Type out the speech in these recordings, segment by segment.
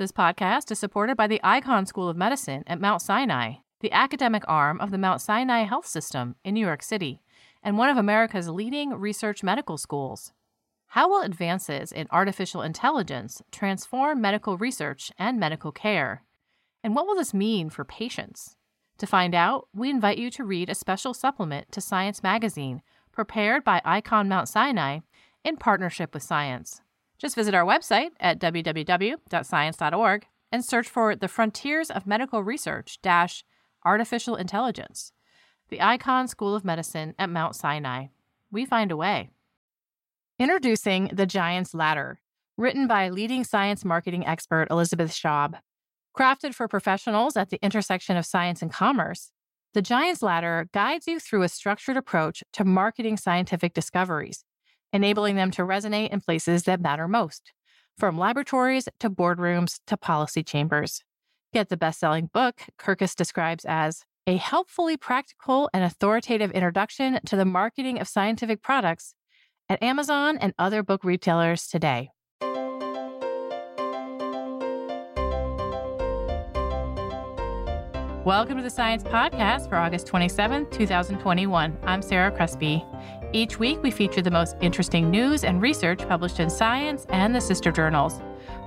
This podcast is supported by the Icahn School of Medicine at Mount Sinai, the academic arm of the Mount Sinai Health System in New York City, and one of America's leading research medical schools. How will advances in artificial intelligence transform medical research and medical care? And what will this mean for patients? To find out, we invite you to read a special supplement to Science Magazine prepared by Icahn Mount Sinai in partnership with Science. Just visit our website at www.science.org and search for the Frontiers of Medical Research dash Artificial Intelligence, the Icahn School of Medicine at Mount Sinai. We find a way. Introducing The Giant's Ladder, written by leading science marketing expert Elizabeth Schaub. Crafted for professionals at the intersection of science and commerce, The Giant's Ladder guides you through a structured approach to marketing scientific discoveries enabling them to resonate in places that matter most, from laboratories to boardrooms to policy chambers. Get the best selling book Kirkus describes as a helpfully practical and authoritative introduction to the marketing of scientific products at Amazon and other book retailers today. Welcome to the Science Podcast for August 27th, 2021. I'm Sarah Crespi. Each week, we feature the most interesting news and research published in Science and the sister journals.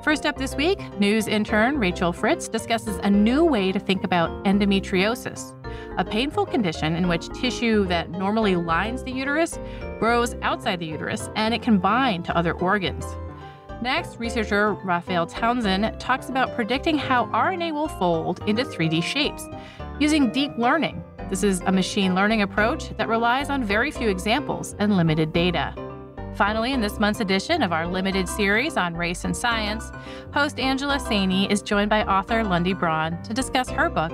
First up this week, news intern Rachel Fritts discusses a new way to think about endometriosis, a painful condition in which tissue that normally lines the uterus grows outside the uterus and it can bind to other organs. Next, researcher Raphael Townshend talks about predicting how RNA will fold into 3D shapes using deep learning. This is a machine learning approach that relies on very few examples and limited data. Finally, in this month's edition of our limited series on race and science, host Angela Saini is joined by author Lundy Braun to discuss her book,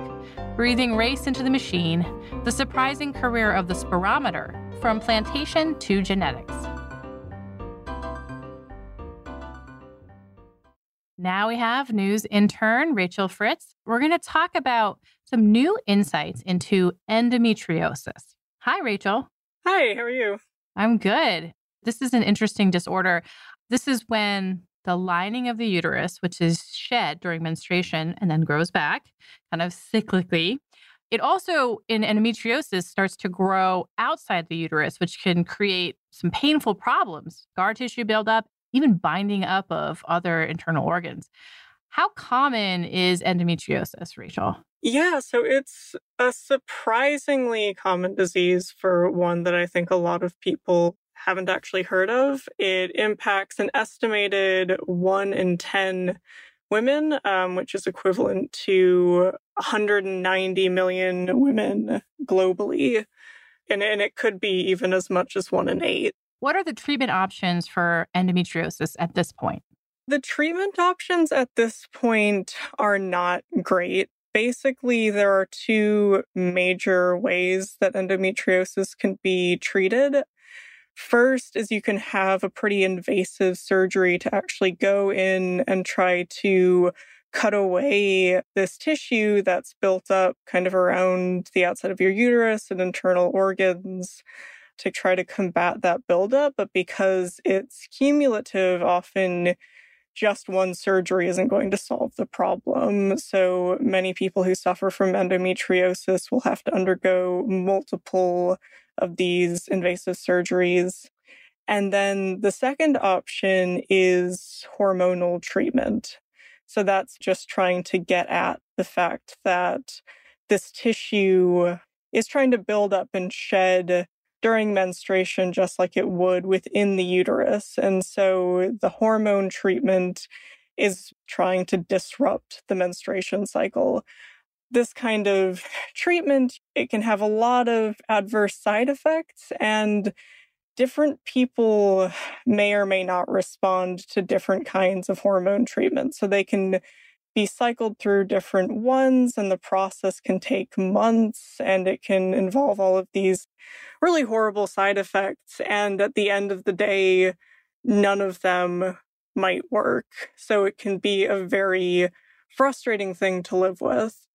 Breathing Race into the Machine The Surprising Career of the Spirometer From Plantation to Genetics. Now we have news intern Rachel Fritts. We're going to talk about some new insights into endometriosis. Hi, Rachel. Hi, how are you? I'm good. This is an interesting disorder. This is when the lining of the uterus, which is shed during menstruation and then grows back, kind of cyclically. It also, in endometriosis, starts to grow outside the uterus, which can create some painful problems, scar tissue buildup, even binding up of other internal organs. How common is endometriosis, Rachel? Yeah, so it's a surprisingly common disease for one that I think a lot of people haven't actually heard of. It impacts an estimated one in 10 women, um, which is equivalent to 190 million women globally. And, and it could be even as much as one in eight. What are the treatment options for endometriosis at this point? The treatment options at this point are not great. Basically, there are two major ways that endometriosis can be treated. First is you can have a pretty invasive surgery to actually go in and try to cut away this tissue that's built up kind of around the outside of your uterus and internal organs to try to combat that buildup, but because it's cumulative, often just one surgery isn't going to solve the problem. So many people who suffer from endometriosis will have to undergo multiple of these invasive surgeries. And then the second option is hormonal treatment. So that's just trying to get at the fact that this tissue is trying to build up and shed during menstruation, just like it would within the uterus. And so the hormone treatment is trying to disrupt the menstruation cycle. This kind of treatment, it can have a lot of adverse side effects and different people may or may not respond to different kinds of hormone treatment. So they can be cycled through different ones, and the process can take months and it can involve all of these really horrible side effects. And at the end of the day, none of them might work. So it can be a very frustrating thing to live with.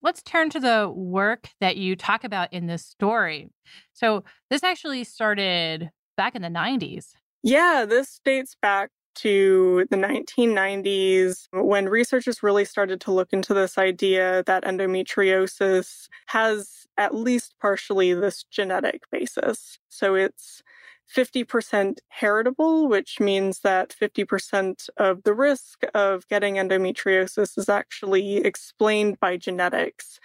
Let's turn to the work that you talk about in this story. So, this actually started back in the 90s. Yeah, this dates back to the 1990s when researchers really started to look into this idea that endometriosis has at least partially this genetic basis. So it's 50% heritable, which means that 50% of the risk of getting endometriosis is actually explained by genetics.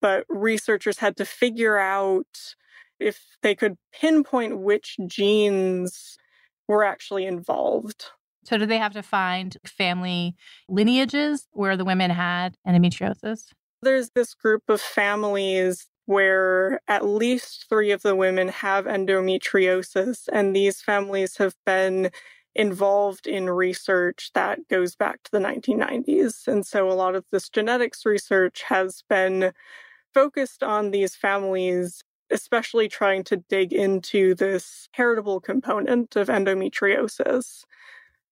But researchers had to figure out if they could pinpoint which genes were actually involved. So, do they have to find family lineages where the women had endometriosis? There's this group of families where at least three of the women have endometriosis, and these families have been involved in research that goes back to the 1990s. And so a lot of this genetics research has been focused on these families, especially trying to dig into this heritable component of endometriosis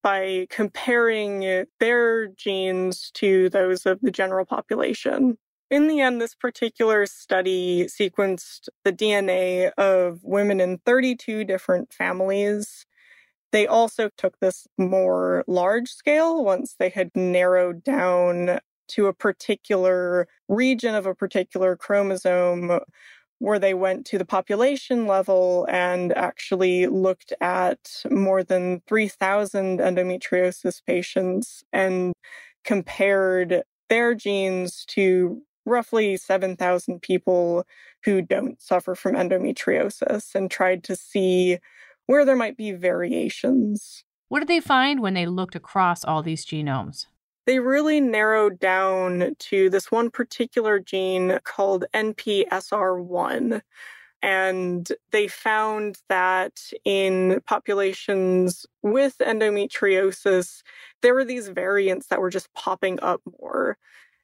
by comparing their genes to those of the general population. In the end, this particular study sequenced the DNA of women in 32 different families. They also took this more large scale once they had narrowed down to a particular region of a particular chromosome where they went to the population level and actually looked at more than 3,000 endometriosis patients and compared their genes to roughly 7,000 people who don't suffer from endometriosis and tried to see where there might be variations. What did they find when they looked across all these genomes? They really narrowed down to this one particular gene called NPSR1. And they found that in populations with endometriosis, there were these variants that were just popping up more.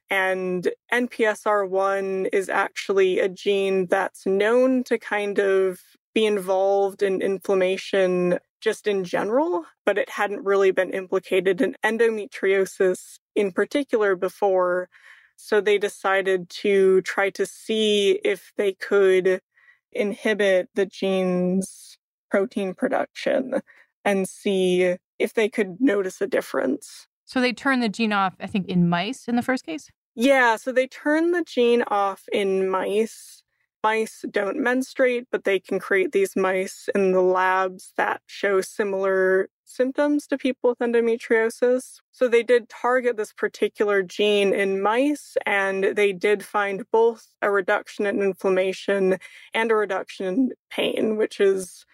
And NPSR1 is actually a gene that's known to kind of be involved in inflammation just in general, but it hadn't really been implicated in endometriosis in particular before. So they decided to try to see if they could inhibit the gene's protein production and see if they could notice a difference. So they turned the gene off, I think, in mice in the first case? Yeah, so they turn the gene off in mice. Mice don't menstruate, but they can create these mice in the labs that show similar symptoms to people with endometriosis. So they did target this particular gene in mice, and they did find both a reduction in inflammation and a reduction in pain, which is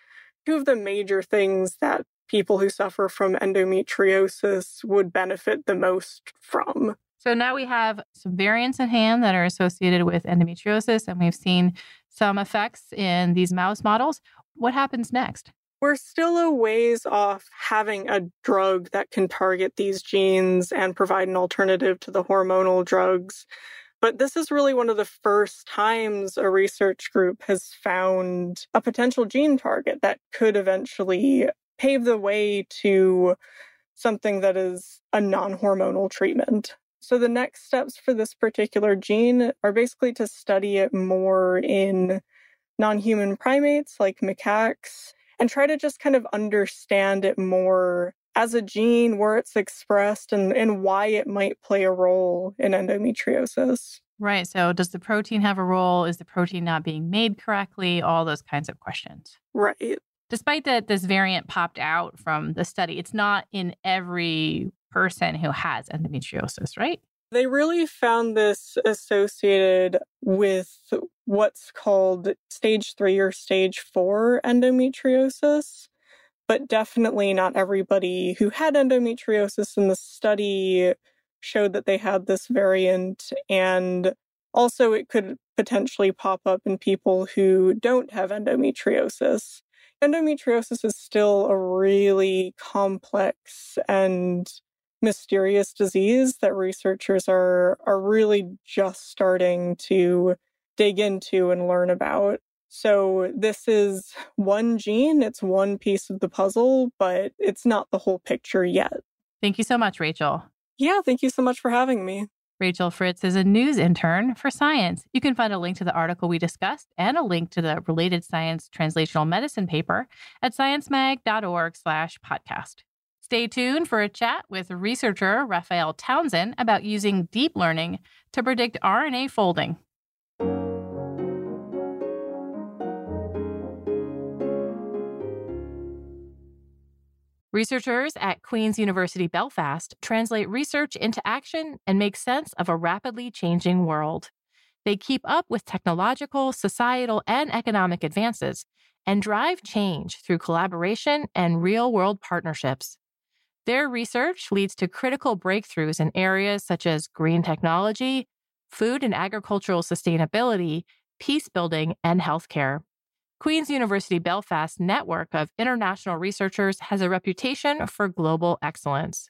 two of the major things that people who suffer from endometriosis would benefit the most from. So now we have some variants in hand that are associated with endometriosis, and we've seen some effects in these mouse models. What happens next? We're still a ways off having a drug that can target these genes and provide an alternative to the hormonal drugs. But this is really one of the first times a research group has found a potential gene target that could eventually pave the way to something that is a non hormonal treatment. So the next steps for this particular gene are basically to study it more in non-human primates like macaques and try to just kind of understand it more as a gene, where it's expressed and, and why it might play a role in endometriosis. Right. So, does the protein have a role? Is the protein not being made correctly? All those kinds of questions. Right. Despite that, this variant popped out from the study, it's not in every person who has endometriosis, right? They really found this associated with what's called stage three or stage four endometriosis, but definitely not everybody who had endometriosis in the study showed that they had this variant. And also, it could potentially pop up in people who don't have endometriosis. Endometriosis is still a really complex and mysterious disease that researchers are are really just starting to dig into and learn about. So this is one gene, it's one piece of the puzzle, but it's not the whole picture yet. Thank you so much, Rachel. Yeah, thank you so much for having me. Rachel Fritts is a news intern for Science. You can find a link to the article we discussed and a link to the related science translational medicine paper at sciencemag.org slash podcast. Stay tuned for a chat with researcher Raphael Townshend about using deep learning to predict RNA folding. Researchers at Queen's University Belfast translate research into action and make sense of a rapidly changing world. They keep up with technological, societal, and economic advances and drive change through collaboration and real world partnerships. Their research leads to critical breakthroughs in areas such as green technology, food and agricultural sustainability, peace building, and healthcare. Queen's University Belfast network of international researchers has a reputation for global excellence.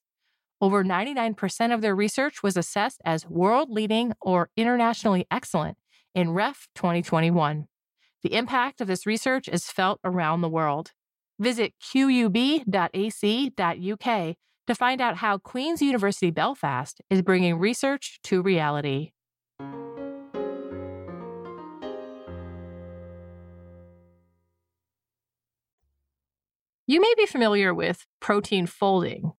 Over 99% of their research was assessed as world leading or internationally excellent in REF 2021. The impact of this research is felt around the world. Visit qub.ac.uk to find out how Queen's University Belfast is bringing research to reality. You may be familiar with protein folding.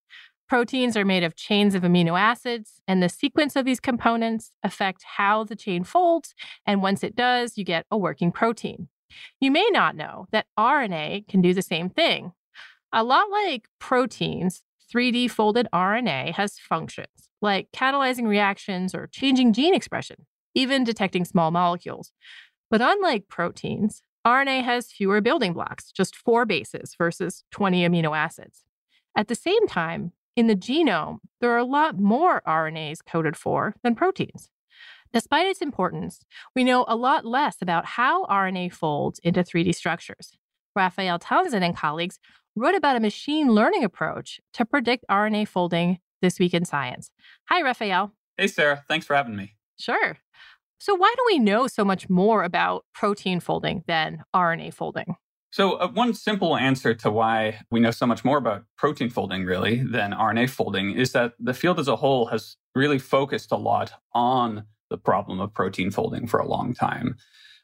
Proteins are made of chains of amino acids, and the sequence of these components affect how the chain folds, and once it does, you get a working protein. You may not know that RNA can do the same thing. A lot like proteins, 3D folded RNA has functions like catalyzing reactions or changing gene expression, even detecting small molecules. But unlike proteins, RNA has fewer building blocks, just four bases versus 20 amino acids. At the same time, in the genome, there are a lot more RNAs coded for than proteins. Despite its importance, we know a lot less about how RNA folds into 3D structures. Raphael Townshend and colleagues wrote about a machine learning approach to predict RNA folding this week in science. Hi, Raphael. Hey, Sarah. Thanks for having me. Sure. So, why do we know so much more about protein folding than RNA folding? So, uh, one simple answer to why we know so much more about protein folding, really, than RNA folding is that the field as a whole has really focused a lot on the problem of protein folding for a long time.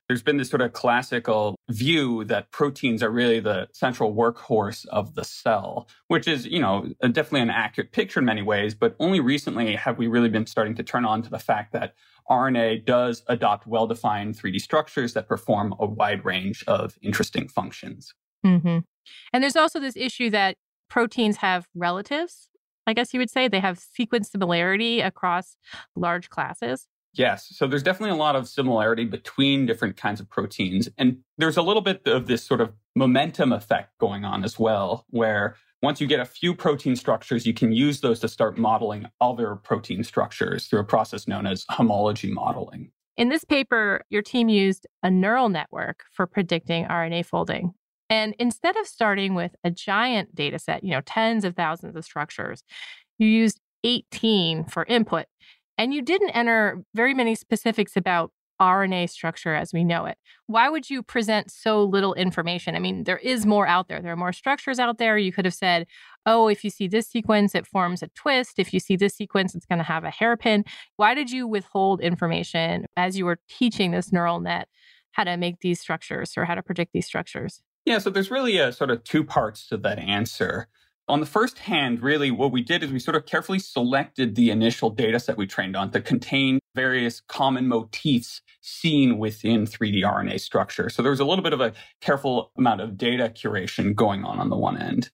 There's been this sort of classical view that proteins are really the central workhorse of the cell, which is, you know, definitely an accurate picture in many ways. But only recently have we really been starting to turn on to the fact that RNA does adopt well defined 3D structures that perform a wide range of interesting functions. Mm-hmm. And there's also this issue that proteins have relatives. I guess you would say they have sequence similarity across large classes. Yes. So there's definitely a lot of similarity between different kinds of proteins. And there's a little bit of this sort of momentum effect going on as well, where once you get a few protein structures, you can use those to start modeling other protein structures through a process known as homology modeling. In this paper, your team used a neural network for predicting RNA folding. And instead of starting with a giant data set, you know, tens of thousands of structures, you used 18 for input and you didn't enter very many specifics about RNA structure as we know it. Why would you present so little information? I mean, there is more out there. There are more structures out there. You could have said, oh, if you see this sequence, it forms a twist. If you see this sequence, it's going to have a hairpin. Why did you withhold information as you were teaching this neural net how to make these structures or how to predict these structures? Yeah, so there's really a sort of two parts to that answer. On the first hand, really what we did is we sort of carefully selected the initial data set we trained on to contain various common motifs seen within 3D RNA structure. So there was a little bit of a careful amount of data curation going on on the one end.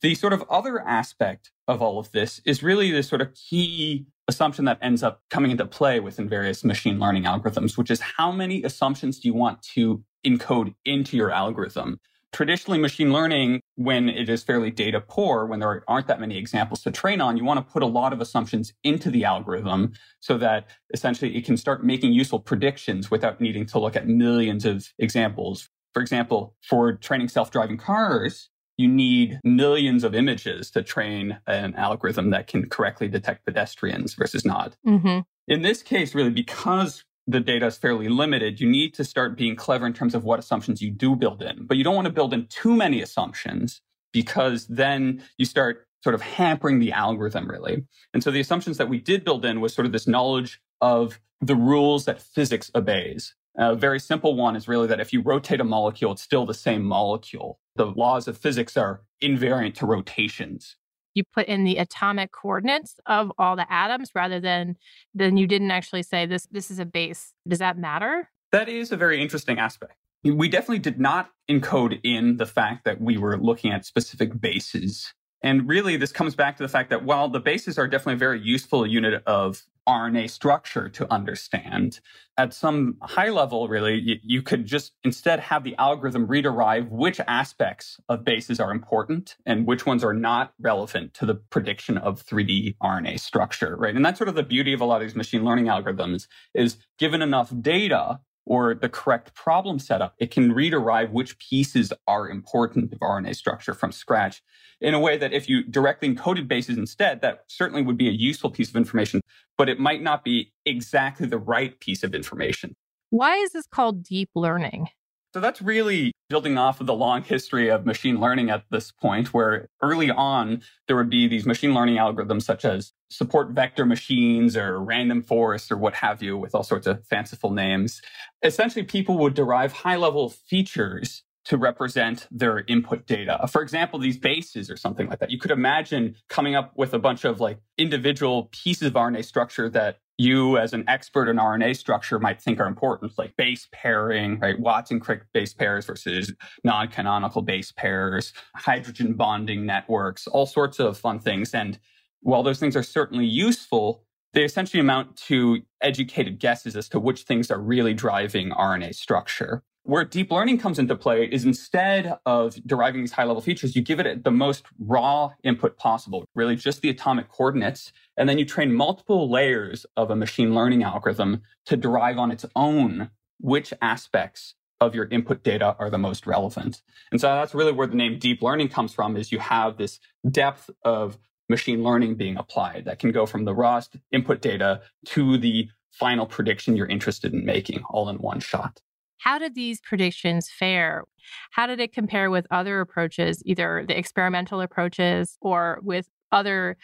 The sort of other aspect of all of this is really the sort of key assumption that ends up coming into play within various machine learning algorithms, which is how many assumptions do you want to encode into your algorithm? Traditionally machine learning, when it is fairly data poor, when there aren't that many examples to train on, you want to put a lot of assumptions into the algorithm so that essentially it can start making useful predictions without needing to look at millions of examples. For example, for training self-driving cars, you need millions of images to train an algorithm that can correctly detect pedestrians versus not. Mm-hmm. In this case, really, because the data is fairly limited, you need to start being clever in terms of what assumptions you do build in. But you don't want to build in too many assumptions because then you start sort of hampering the algorithm really. And so the assumptions that we did build in was sort of this knowledge of the rules that physics obeys. A very simple one is really that if you rotate a molecule, it's still the same molecule. The laws of physics are invariant to rotations. You put in the atomic coordinates of all the atoms rather than then you didn't actually say this this is a base. Does that matter? That is a very interesting aspect. We definitely did not encode in the fact that we were looking at specific bases. And really, this comes back to the fact that while the bases are definitely a very useful unit of RNA structure to understand, at some high level, really, you, you, could just instead have the algorithm rederive which aspects of bases are important and which ones are not relevant to the prediction of 3D RNA structure, right? And that's sort of the beauty of a lot of these machine learning algorithms is given enough data, or the correct problem setup, it can rederive which pieces are important of RNA structure from scratch in a way that if you directly encoded bases instead, that certainly would be a useful piece of information, but it might not be exactly the right piece of information. Why is this called deep learning? So that's really building off of the long history of machine learning at this point, where early on, there would be these machine learning algorithms such as support vector machines or random forests or what have you, with all sorts of fanciful names. Essentially, people would derive high level features to represent their input data. For example, these bases or something like that. You could imagine coming up with a bunch of like individual pieces of RNA structure that you as an expert in RNA structure might think are important, like base pairing, right? Watson Crick base pairs versus non-canonical base pairs, hydrogen bonding networks, all sorts of fun things. And while those things are certainly useful, they essentially amount to educated guesses as to which things are really driving RNA structure. Where deep learning comes into play is instead of deriving these high level features, you give it the most raw input possible, really just the atomic coordinates. And then you train multiple layers of a machine learning algorithm to derive on its own which aspects of your input data are the most relevant. And so that's really where the name deep learning comes from is you have this depth of machine learning being applied that can go from the raw input data to the final prediction you're interested in making all in one shot. How did these predictions fare? How did it compare with other approaches, either the experimental approaches or with other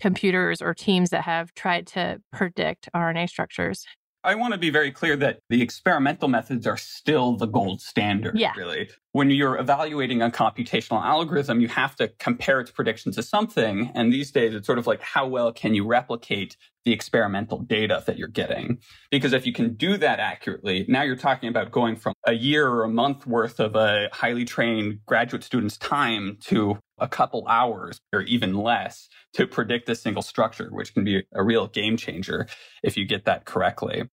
computers or teams that have tried to predict RNA structures? I want to be very clear that the experimental methods are still the gold standard, yeah. really. When you're evaluating a computational algorithm, you have to compare its predictions to something. And these days, it's sort of like how well can you replicate the experimental data that you're getting? Because if you can do that accurately, now you're talking about going from a year or a month worth of a highly trained graduate student's time to a couple hours or even less to predict a single structure, which can be a real game changer if you get that correctly.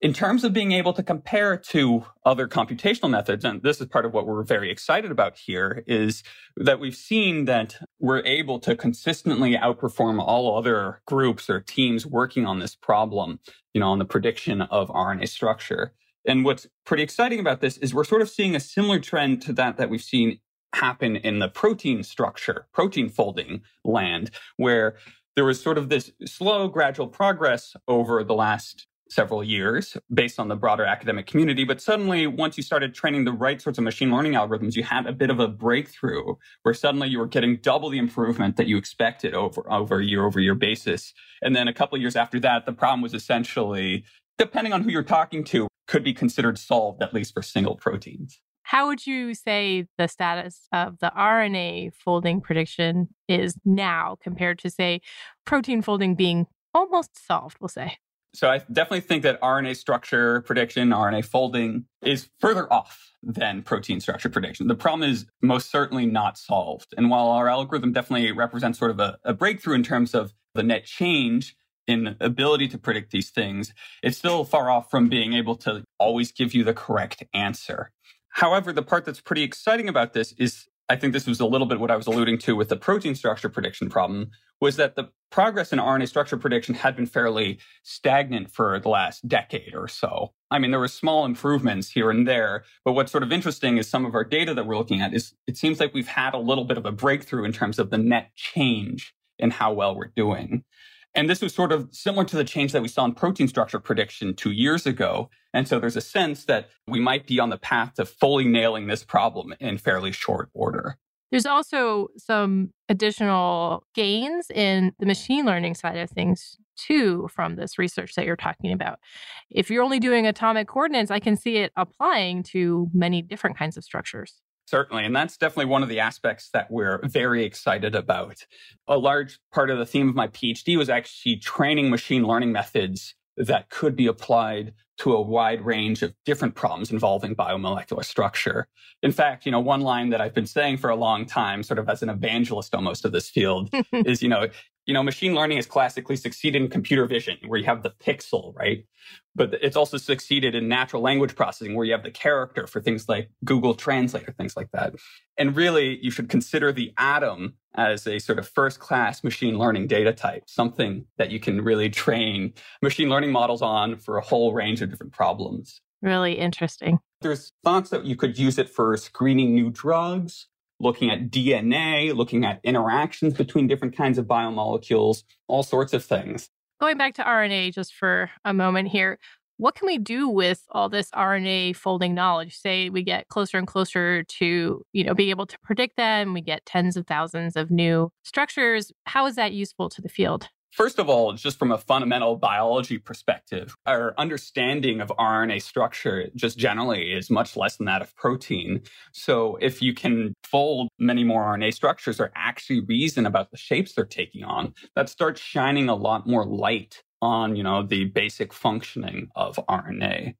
In terms of being able to compare to other computational methods, and this is part of what we're very excited about here, is that we've seen that we're able to consistently outperform all other groups or teams working on this problem, you know, on the prediction of RNA structure. And what's pretty exciting about this is we're sort of seeing a similar trend to that that we've seen happen in the protein structure, protein folding land, where there was sort of this slow, gradual progress over the last several years based on the broader academic community. But suddenly, once you started training the right sorts of machine learning algorithms, you had a bit of a breakthrough where suddenly you were getting double the improvement that you expected over, over a year over year basis. And then a couple years after that, the problem was essentially, depending on who you're talking to, could be considered solved, at least for single proteins. How would you say the status of the RNA folding prediction is now compared to, say, protein folding being almost solved, we'll say? So I definitely think that RNA structure prediction, RNA folding is further off than protein structure prediction. The problem is most certainly not solved. And while our algorithm definitely represents sort of a, a breakthrough in terms of the net change in ability to predict these things, it's still far off from being able to always give you the correct answer. However, the part that's pretty exciting about this is I think this was a little bit what I was alluding to with the protein structure prediction problem was that the progress in RNA structure prediction had been fairly stagnant for the last decade or so. I mean, there were small improvements here and there, but what's sort of interesting is some of our data that we're looking at is it seems like we've had a little bit of a breakthrough in terms of the net change in how well we're doing. And this was sort of similar to the change that we saw in protein structure prediction two years ago. And so there's a sense that we might be on the path to fully nailing this problem in fairly short order. There's also some additional gains in the machine learning side of things too from this research that you're talking about. If you're only doing atomic coordinates, I can see it applying to many different kinds of structures. Certainly. And that's definitely one of the aspects that we're very excited about. A large part of the theme of my PhD was actually training machine learning methods that could be applied to a wide range of different problems involving biomolecular structure. In fact, you know, one line that I've been saying for a long time, sort of as an evangelist almost of this field, is, you know, you know, machine learning has classically succeeded in computer vision, where you have the pixel, right? But it's also succeeded in natural language processing, where you have the character for things like Google Translate or things like that. And really, you should consider the atom as a sort of first class machine learning data type, something that you can really train machine learning models on for a whole range of different problems. Really interesting. There's thoughts that you could use it for screening new drugs, looking at DNA, looking at interactions between different kinds of biomolecules, all sorts of things. Going back to RNA just for a moment here, what can we do with all this RNA folding knowledge? Say we get closer and closer to, you know, being able to predict them, we get tens of thousands of new structures. How is that useful to the field? First of all, just from a fundamental biology perspective, our understanding of RNA structure just generally is much less than that of protein. So if you can fold many more RNA structures or actually reason about the shapes they're taking on, that starts shining a lot more light on, you know, the basic functioning of RNA.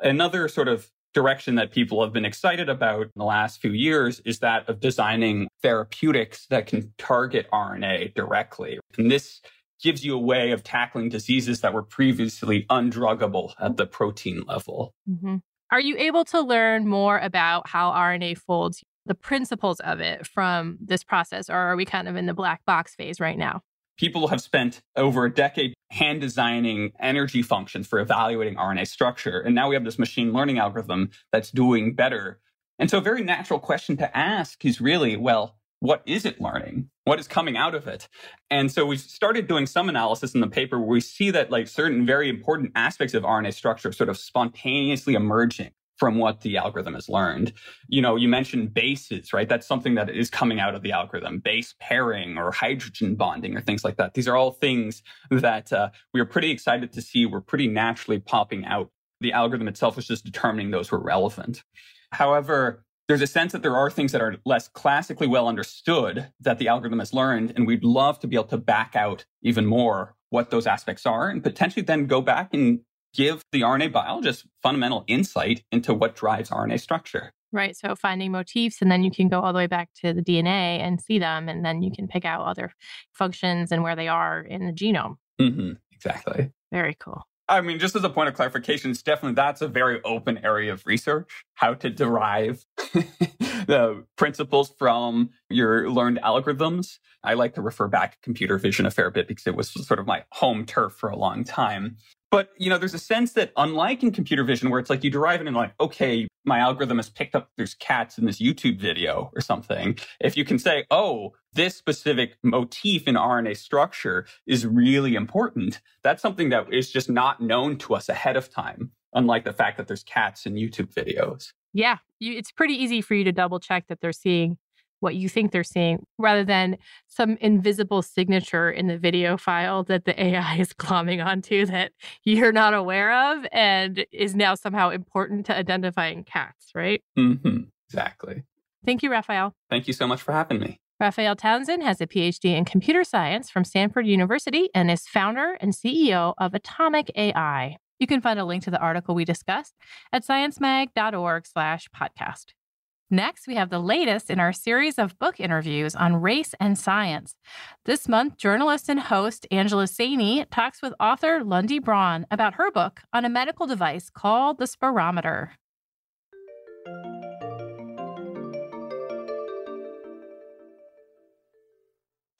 Another sort of direction that people have been excited about in the last few years is that of designing therapeutics that can target RNA directly. And this gives you a way of tackling diseases that were previously undruggable at the protein level. Mm-hmm. Are you able to learn more about how RNA folds, the principles of it from this process, or are we kind of in the black box phase right now? People have spent over a decade hand designing energy functions for evaluating RNA structure. And now we have this machine learning algorithm that's doing better. And so a very natural question to ask is really, well, what is it learning? What is coming out of it? And so we started doing some analysis in the paper where we see that like certain very important aspects of RNA structure sort of spontaneously emerging from what the algorithm has learned. You know, you mentioned bases, right? That's something that is coming out of the algorithm, base pairing or hydrogen bonding or things like that. These are all things that uh, we are pretty excited to see were pretty naturally popping out. The algorithm itself was just determining those were relevant. However, there's a sense that there are things that are less classically well understood that the algorithm has learned. And we'd love to be able to back out even more what those aspects are and potentially then go back and give the RNA biologist fundamental insight into what drives RNA structure. Right. So finding motifs, and then you can go all the way back to the DNA and see them, and then you can pick out other functions and where they are in the genome. Mm-hmm. Exactly. Very cool. I mean, just as a point of clarification, it's definitely that's a very open area of research, how to derive the principles from your learned algorithms. I like to refer back to computer vision a fair bit because it was sort of my home turf for a long time. But, you know, there's a sense that unlike in computer vision where it's like you derive it and like, okay, my algorithm has picked up there's cats in this YouTube video or something. If you can say, oh, this specific motif in RNA structure is really important, that's something that is just not known to us ahead of time, unlike the fact that there's cats in YouTube videos. Yeah, you, it's pretty easy for you to double check that they're seeing what you think they're seeing rather than some invisible signature in the video file that the AI is glomming onto that you're not aware of and is now somehow important to identifying cats, right? Mm-hmm. Exactly. Thank you, Raphael. Thank you so much for having me. Raphael Townshend has a PhD in computer science from Stanford University and is founder and CEO of Atomic AI. You can find a link to the article we discussed at sciencemag.org slash podcast. Next, we have the latest in our series of book interviews on race and science. This month, journalist and host Angela Saini talks with author Lundy Braun about her book on a medical device called the spirometer.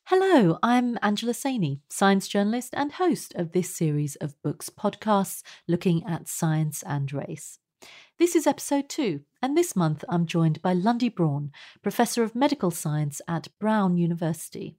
Hello, I'm Angela Saini, science journalist and host of this series of books podcasts looking at science and race. This is episode two, and this month I'm joined by Lundy Braun, Professor of Medical Science at Brown University.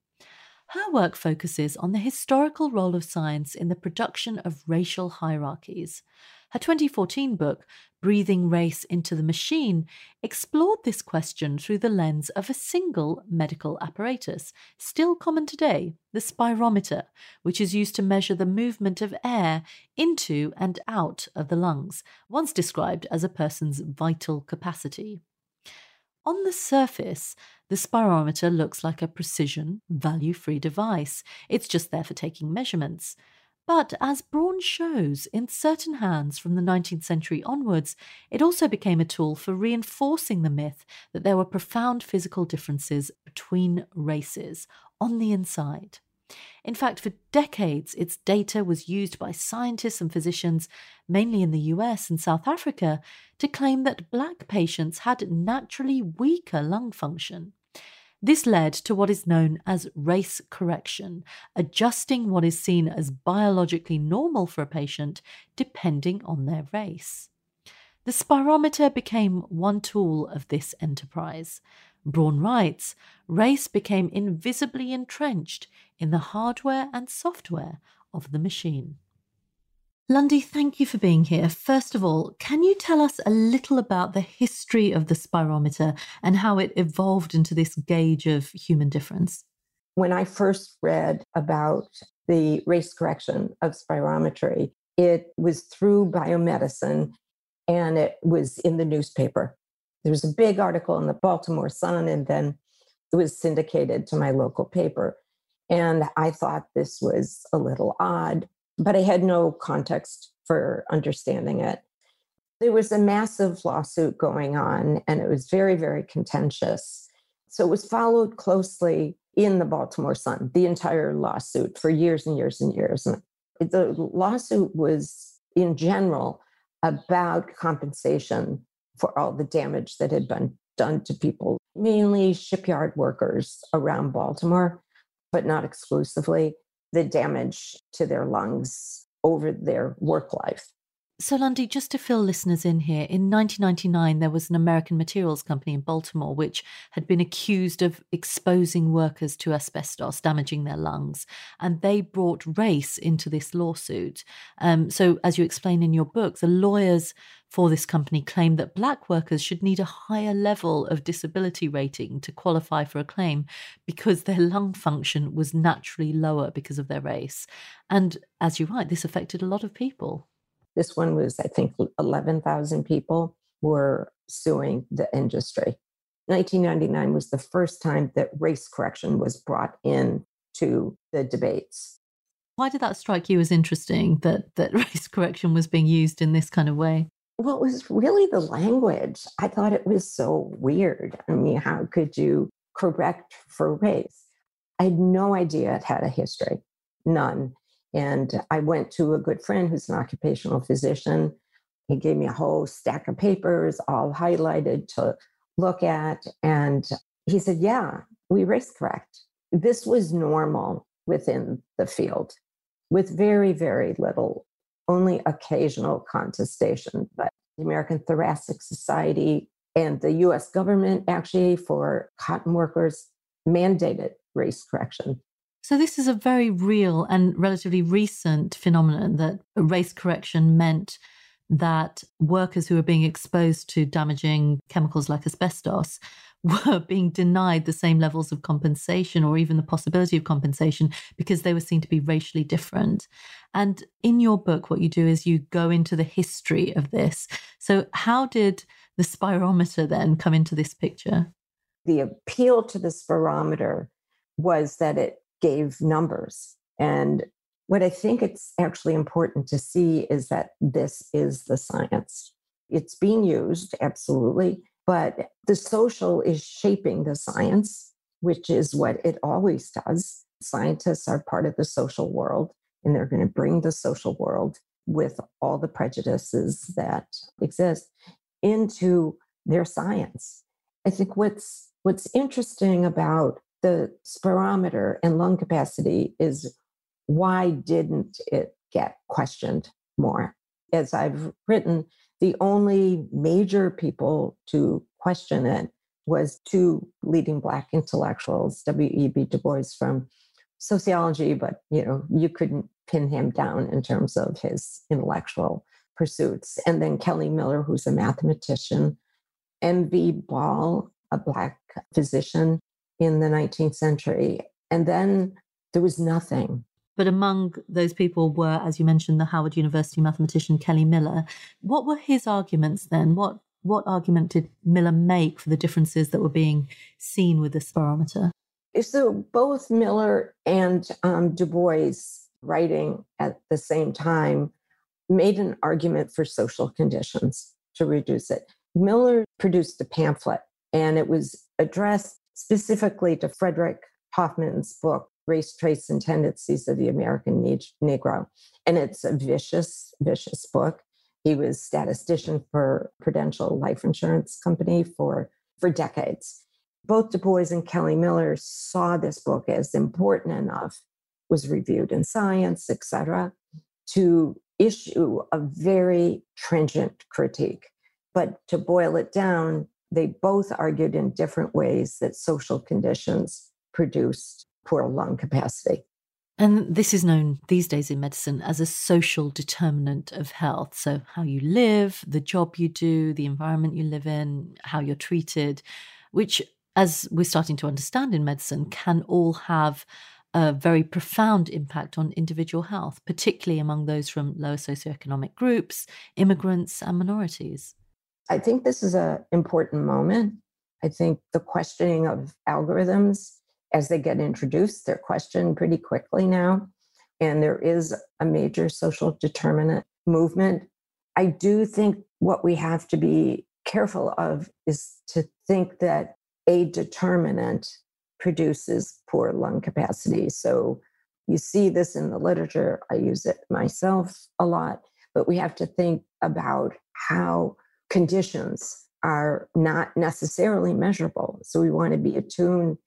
Her work focuses on the historical role of science in the production of racial hierarchies. Her 2014 book, Breathing Race into the Machine, explored this question through the lens of a single medical apparatus, still common today, the spirometer, which is used to measure the movement of air into and out of the lungs, once described as a person's vital capacity. On the surface, the spirometer looks like a precision, value free device. It's just there for taking measurements. But as Braun shows, in certain hands from the 19th century onwards, it also became a tool for reinforcing the myth that there were profound physical differences between races on the inside. In fact, for decades, its data was used by scientists and physicians, mainly in the US and South Africa, to claim that black patients had naturally weaker lung function. This led to what is known as race correction, adjusting what is seen as biologically normal for a patient depending on their race. The spirometer became one tool of this enterprise. Braun writes race became invisibly entrenched in the hardware and software of the machine. Lundy, thank you for being here. First of all, can you tell us a little about the history of the spirometer and how it evolved into this gauge of human difference? When I first read about the race correction of spirometry, it was through biomedicine and it was in the newspaper. There was a big article in the Baltimore Sun, and then it was syndicated to my local paper. And I thought this was a little odd but I had no context for understanding it. There was a massive lawsuit going on, and it was very, very contentious. So it was followed closely in the Baltimore Sun, the entire lawsuit for years and years and years. And the lawsuit was, in general, about compensation for all the damage that had been done to people, mainly shipyard workers around Baltimore, but not exclusively the damage to their lungs over their work life. So, Lundy, just to fill listeners in here, in 1999, there was an American materials company in Baltimore which had been accused of exposing workers to asbestos, damaging their lungs. And they brought race into this lawsuit. Um, so, as you explain in your book, the lawyers for this company claimed that black workers should need a higher level of disability rating to qualify for a claim because their lung function was naturally lower because of their race. And as you write, this affected a lot of people. This one was, I think, 11,000 people were suing the industry. 1999 was the first time that race correction was brought in to the debates. Why did that strike you as interesting that, that race correction was being used in this kind of way? Well, it was really the language. I thought it was so weird. I mean, how could you correct for race? I had no idea it had a history, none. And I went to a good friend who's an occupational physician. He gave me a whole stack of papers, all highlighted to look at. And he said, Yeah, we race correct. This was normal within the field with very, very little, only occasional contestation. But the American Thoracic Society and the US government actually for cotton workers mandated race correction. So, this is a very real and relatively recent phenomenon that race correction meant that workers who were being exposed to damaging chemicals like asbestos were being denied the same levels of compensation or even the possibility of compensation because they were seen to be racially different. And in your book, what you do is you go into the history of this. So, how did the spirometer then come into this picture? The appeal to the spirometer was that it gave numbers. And what I think it's actually important to see is that this is the science. It's being used, absolutely, but the social is shaping the science, which is what it always does. Scientists are part of the social world, and they're going to bring the social world with all the prejudices that exist into their science. I think what's what's interesting about the spirometer and lung capacity is why didn't it get questioned more? As I've written, the only major people to question it was two leading Black intellectuals, W.E.B. Du Bois from sociology, but you know you couldn't pin him down in terms of his intellectual pursuits, and then Kelly Miller, who's a mathematician, M.V. Ball, a Black physician, in the 19th century. And then there was nothing. But among those people were, as you mentioned, the Howard University mathematician Kelly Miller. What were his arguments then? What What argument did Miller make for the differences that were being seen with this spirometer? So both Miller and um, Du Bois writing at the same time made an argument for social conditions to reduce it. Miller produced a pamphlet and it was addressed specifically to Frederick Hoffman's book, Race, Traits, and Tendencies of the American Negro. And it's a vicious, vicious book. He was statistician for Prudential Life Insurance Company for, for decades. Both Du Bois and Kelly Miller saw this book as important enough, was reviewed in Science, etc., to issue a very stringent critique. But to boil it down, they both argued in different ways that social conditions produced poor lung capacity. And this is known these days in medicine as a social determinant of health. So, how you live, the job you do, the environment you live in, how you're treated, which, as we're starting to understand in medicine, can all have a very profound impact on individual health, particularly among those from lower socioeconomic groups, immigrants, and minorities. I think this is an important moment. I think the questioning of algorithms as they get introduced, they're questioned pretty quickly now. And there is a major social determinant movement. I do think what we have to be careful of is to think that a determinant produces poor lung capacity. So you see this in the literature. I use it myself a lot, but we have to think about how conditions are not necessarily measurable. So we want to be attuned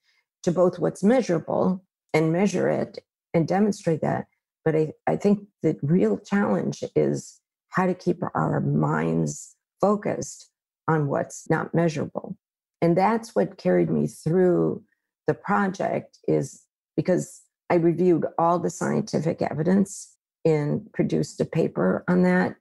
to both what's measurable and measure it and demonstrate that. But I, I think the real challenge is how to keep our minds focused on what's not measurable. And that's what carried me through the project is because I reviewed all the scientific evidence and produced a paper on that.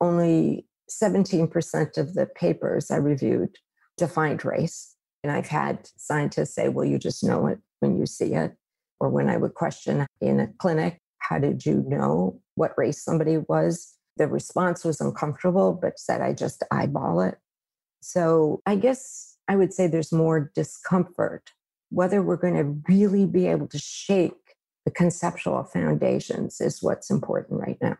Only 17% of the papers I reviewed defined race. And I've had scientists say, well, you just know it when you see it. Or when I would question in a clinic, how did you know what race somebody was? The response was uncomfortable, but said, I just eyeball it. So I guess I would say there's more discomfort. Whether we're going to really be able to shake the conceptual foundations is what's important right now.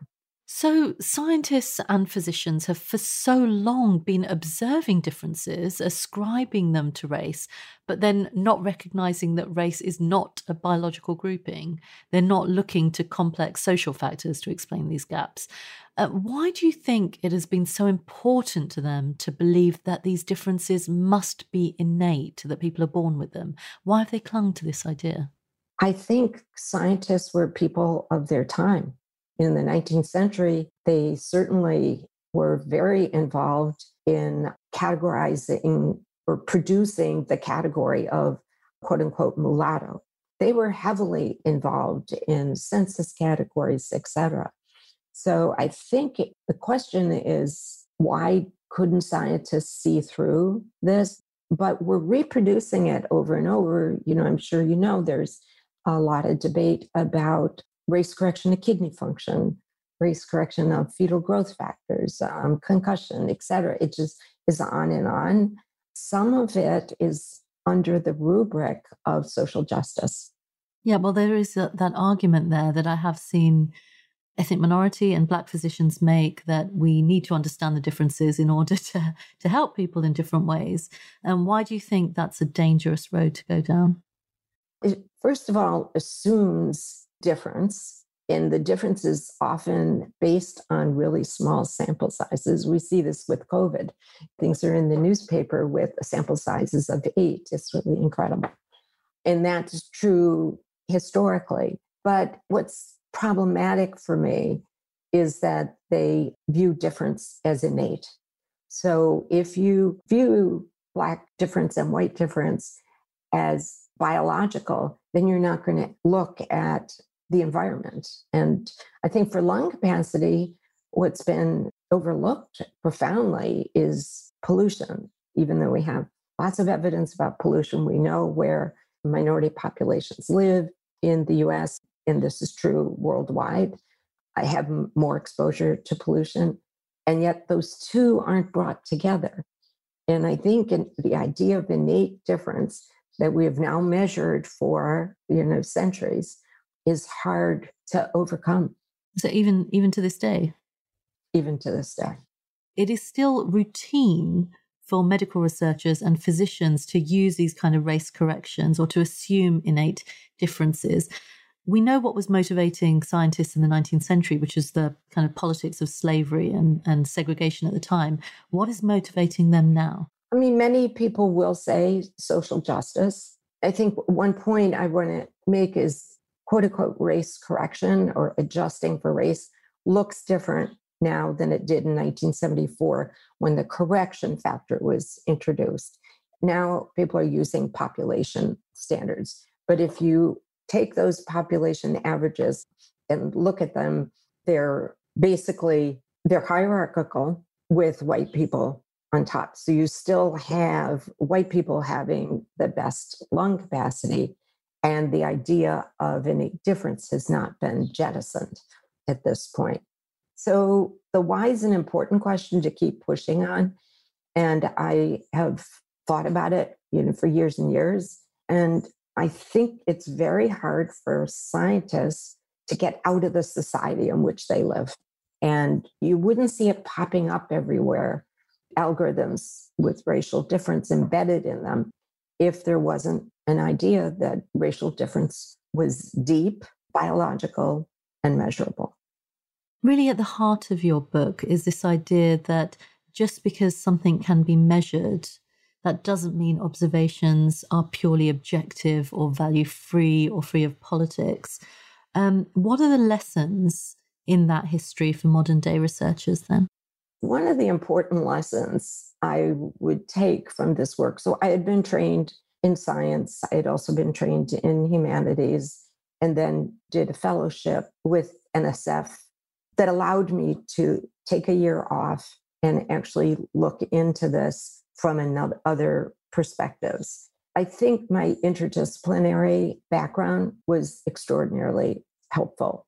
So, scientists and physicians have for so long been observing differences, ascribing them to race, but then not recognizing that race is not a biological grouping. They're not looking to complex social factors to explain these gaps. Uh, why do you think it has been so important to them to believe that these differences must be innate, that people are born with them? Why have they clung to this idea? I think scientists were people of their time in the 19th century, they certainly were very involved in categorizing or producing the category of quote unquote mulatto. They were heavily involved in census categories, etc. So I think the question is why couldn't scientists see through this? But we're reproducing it over and over. You know, I'm sure you know there's a lot of debate about race correction of kidney function, race correction of fetal growth factors, um, concussion, et cetera. It just is on and on. Some of it is under the rubric of social justice. Yeah, well, there is a, that argument there that I have seen ethnic minority and black physicians make that we need to understand the differences in order to, to help people in different ways. And why do you think that's a dangerous road to go down? It, first of all, assumes difference. And the difference is often based on really small sample sizes. We see this with COVID. Things are in the newspaper with sample sizes of eight. It's really incredible. And that's true historically. But what's problematic for me is that they view difference as innate. So if you view Black difference and white difference as biological, then you're not going to look at the environment. And I think for lung capacity, what's been overlooked profoundly is pollution. Even though we have lots of evidence about pollution, we know where minority populations live in the US, and this is true worldwide. I have more exposure to pollution. And yet, those two aren't brought together. And I think in, the idea of innate difference that we have now measured for you know centuries is hard to overcome. So even even to this day, even to this day, it is still routine for medical researchers and physicians to use these kind of race corrections or to assume innate differences. We know what was motivating scientists in the 19th century, which is the kind of politics of slavery and, and segregation at the time. What is motivating them now? I mean, many people will say social justice. I think one point I want to make is quote unquote race correction or adjusting for race looks different now than it did in 1974 when the correction factor was introduced. Now people are using population standards. But if you take those population averages and look at them, they're basically they're hierarchical with white people on top. So you still have white people having the best lung capacity, and the idea of any difference has not been jettisoned at this point. So the why is an important question to keep pushing on. And I have thought about it, you know, for years and years. And I think it's very hard for scientists to get out of the society in which they live. And you wouldn't see it popping up everywhere, algorithms with racial difference embedded in them, if there wasn't an idea that racial difference was deep, biological, and measurable really at the heart of your book is this idea that just because something can be measured, that doesn't mean observations are purely objective or value free or free of politics. Um, what are the lessons in that history for modern day researchers then? One of the important lessons I would take from this work so I had been trained in science, I had also been trained in humanities, and then did a fellowship with NSF that allowed me to take a year off and actually look into this from another other perspectives. I think my interdisciplinary background was extraordinarily helpful.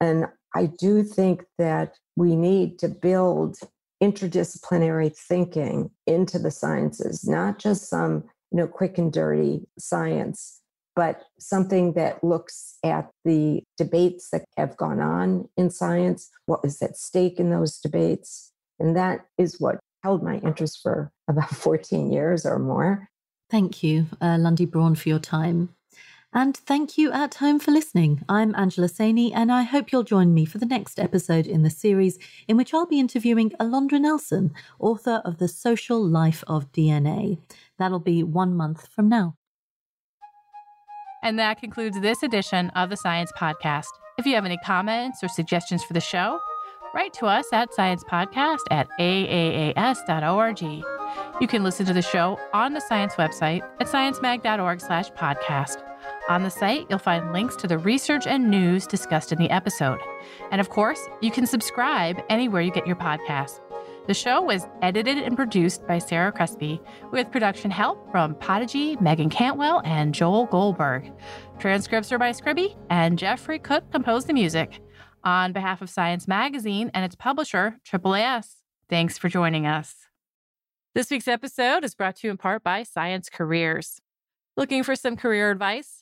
And I do think that we need to build interdisciplinary thinking into the sciences, not just some you know quick and dirty science but something that looks at the debates that have gone on in science, what is at stake in those debates. And that is what held my interest for about 14 years or more. Thank you, uh, Lundy Braun, for your time. And thank you at home for listening. I'm Angela Saini, and I hope you'll join me for the next episode in the series in which I'll be interviewing Alondra Nelson, author of The Social Life of DNA. That'll be one month from now. And that concludes this edition of the Science Podcast. If you have any comments or suggestions for the show, write to us at sciencepodcast at aaas.org. You can listen to the show on the science website at sciencemag.org slash podcast. On the site, you'll find links to the research and news discussed in the episode. And of course, you can subscribe anywhere you get your podcasts. The show was edited and produced by Sarah Crespi, with production help from Podigy, Megan Cantwell, and Joel Goldberg. Transcripts are by Scribie, and Jeffrey Cook composed the music. On behalf of Science Magazine and its publisher, AAAS, thanks for joining us. This week's episode is brought to you in part by Science Careers. Looking for some career advice?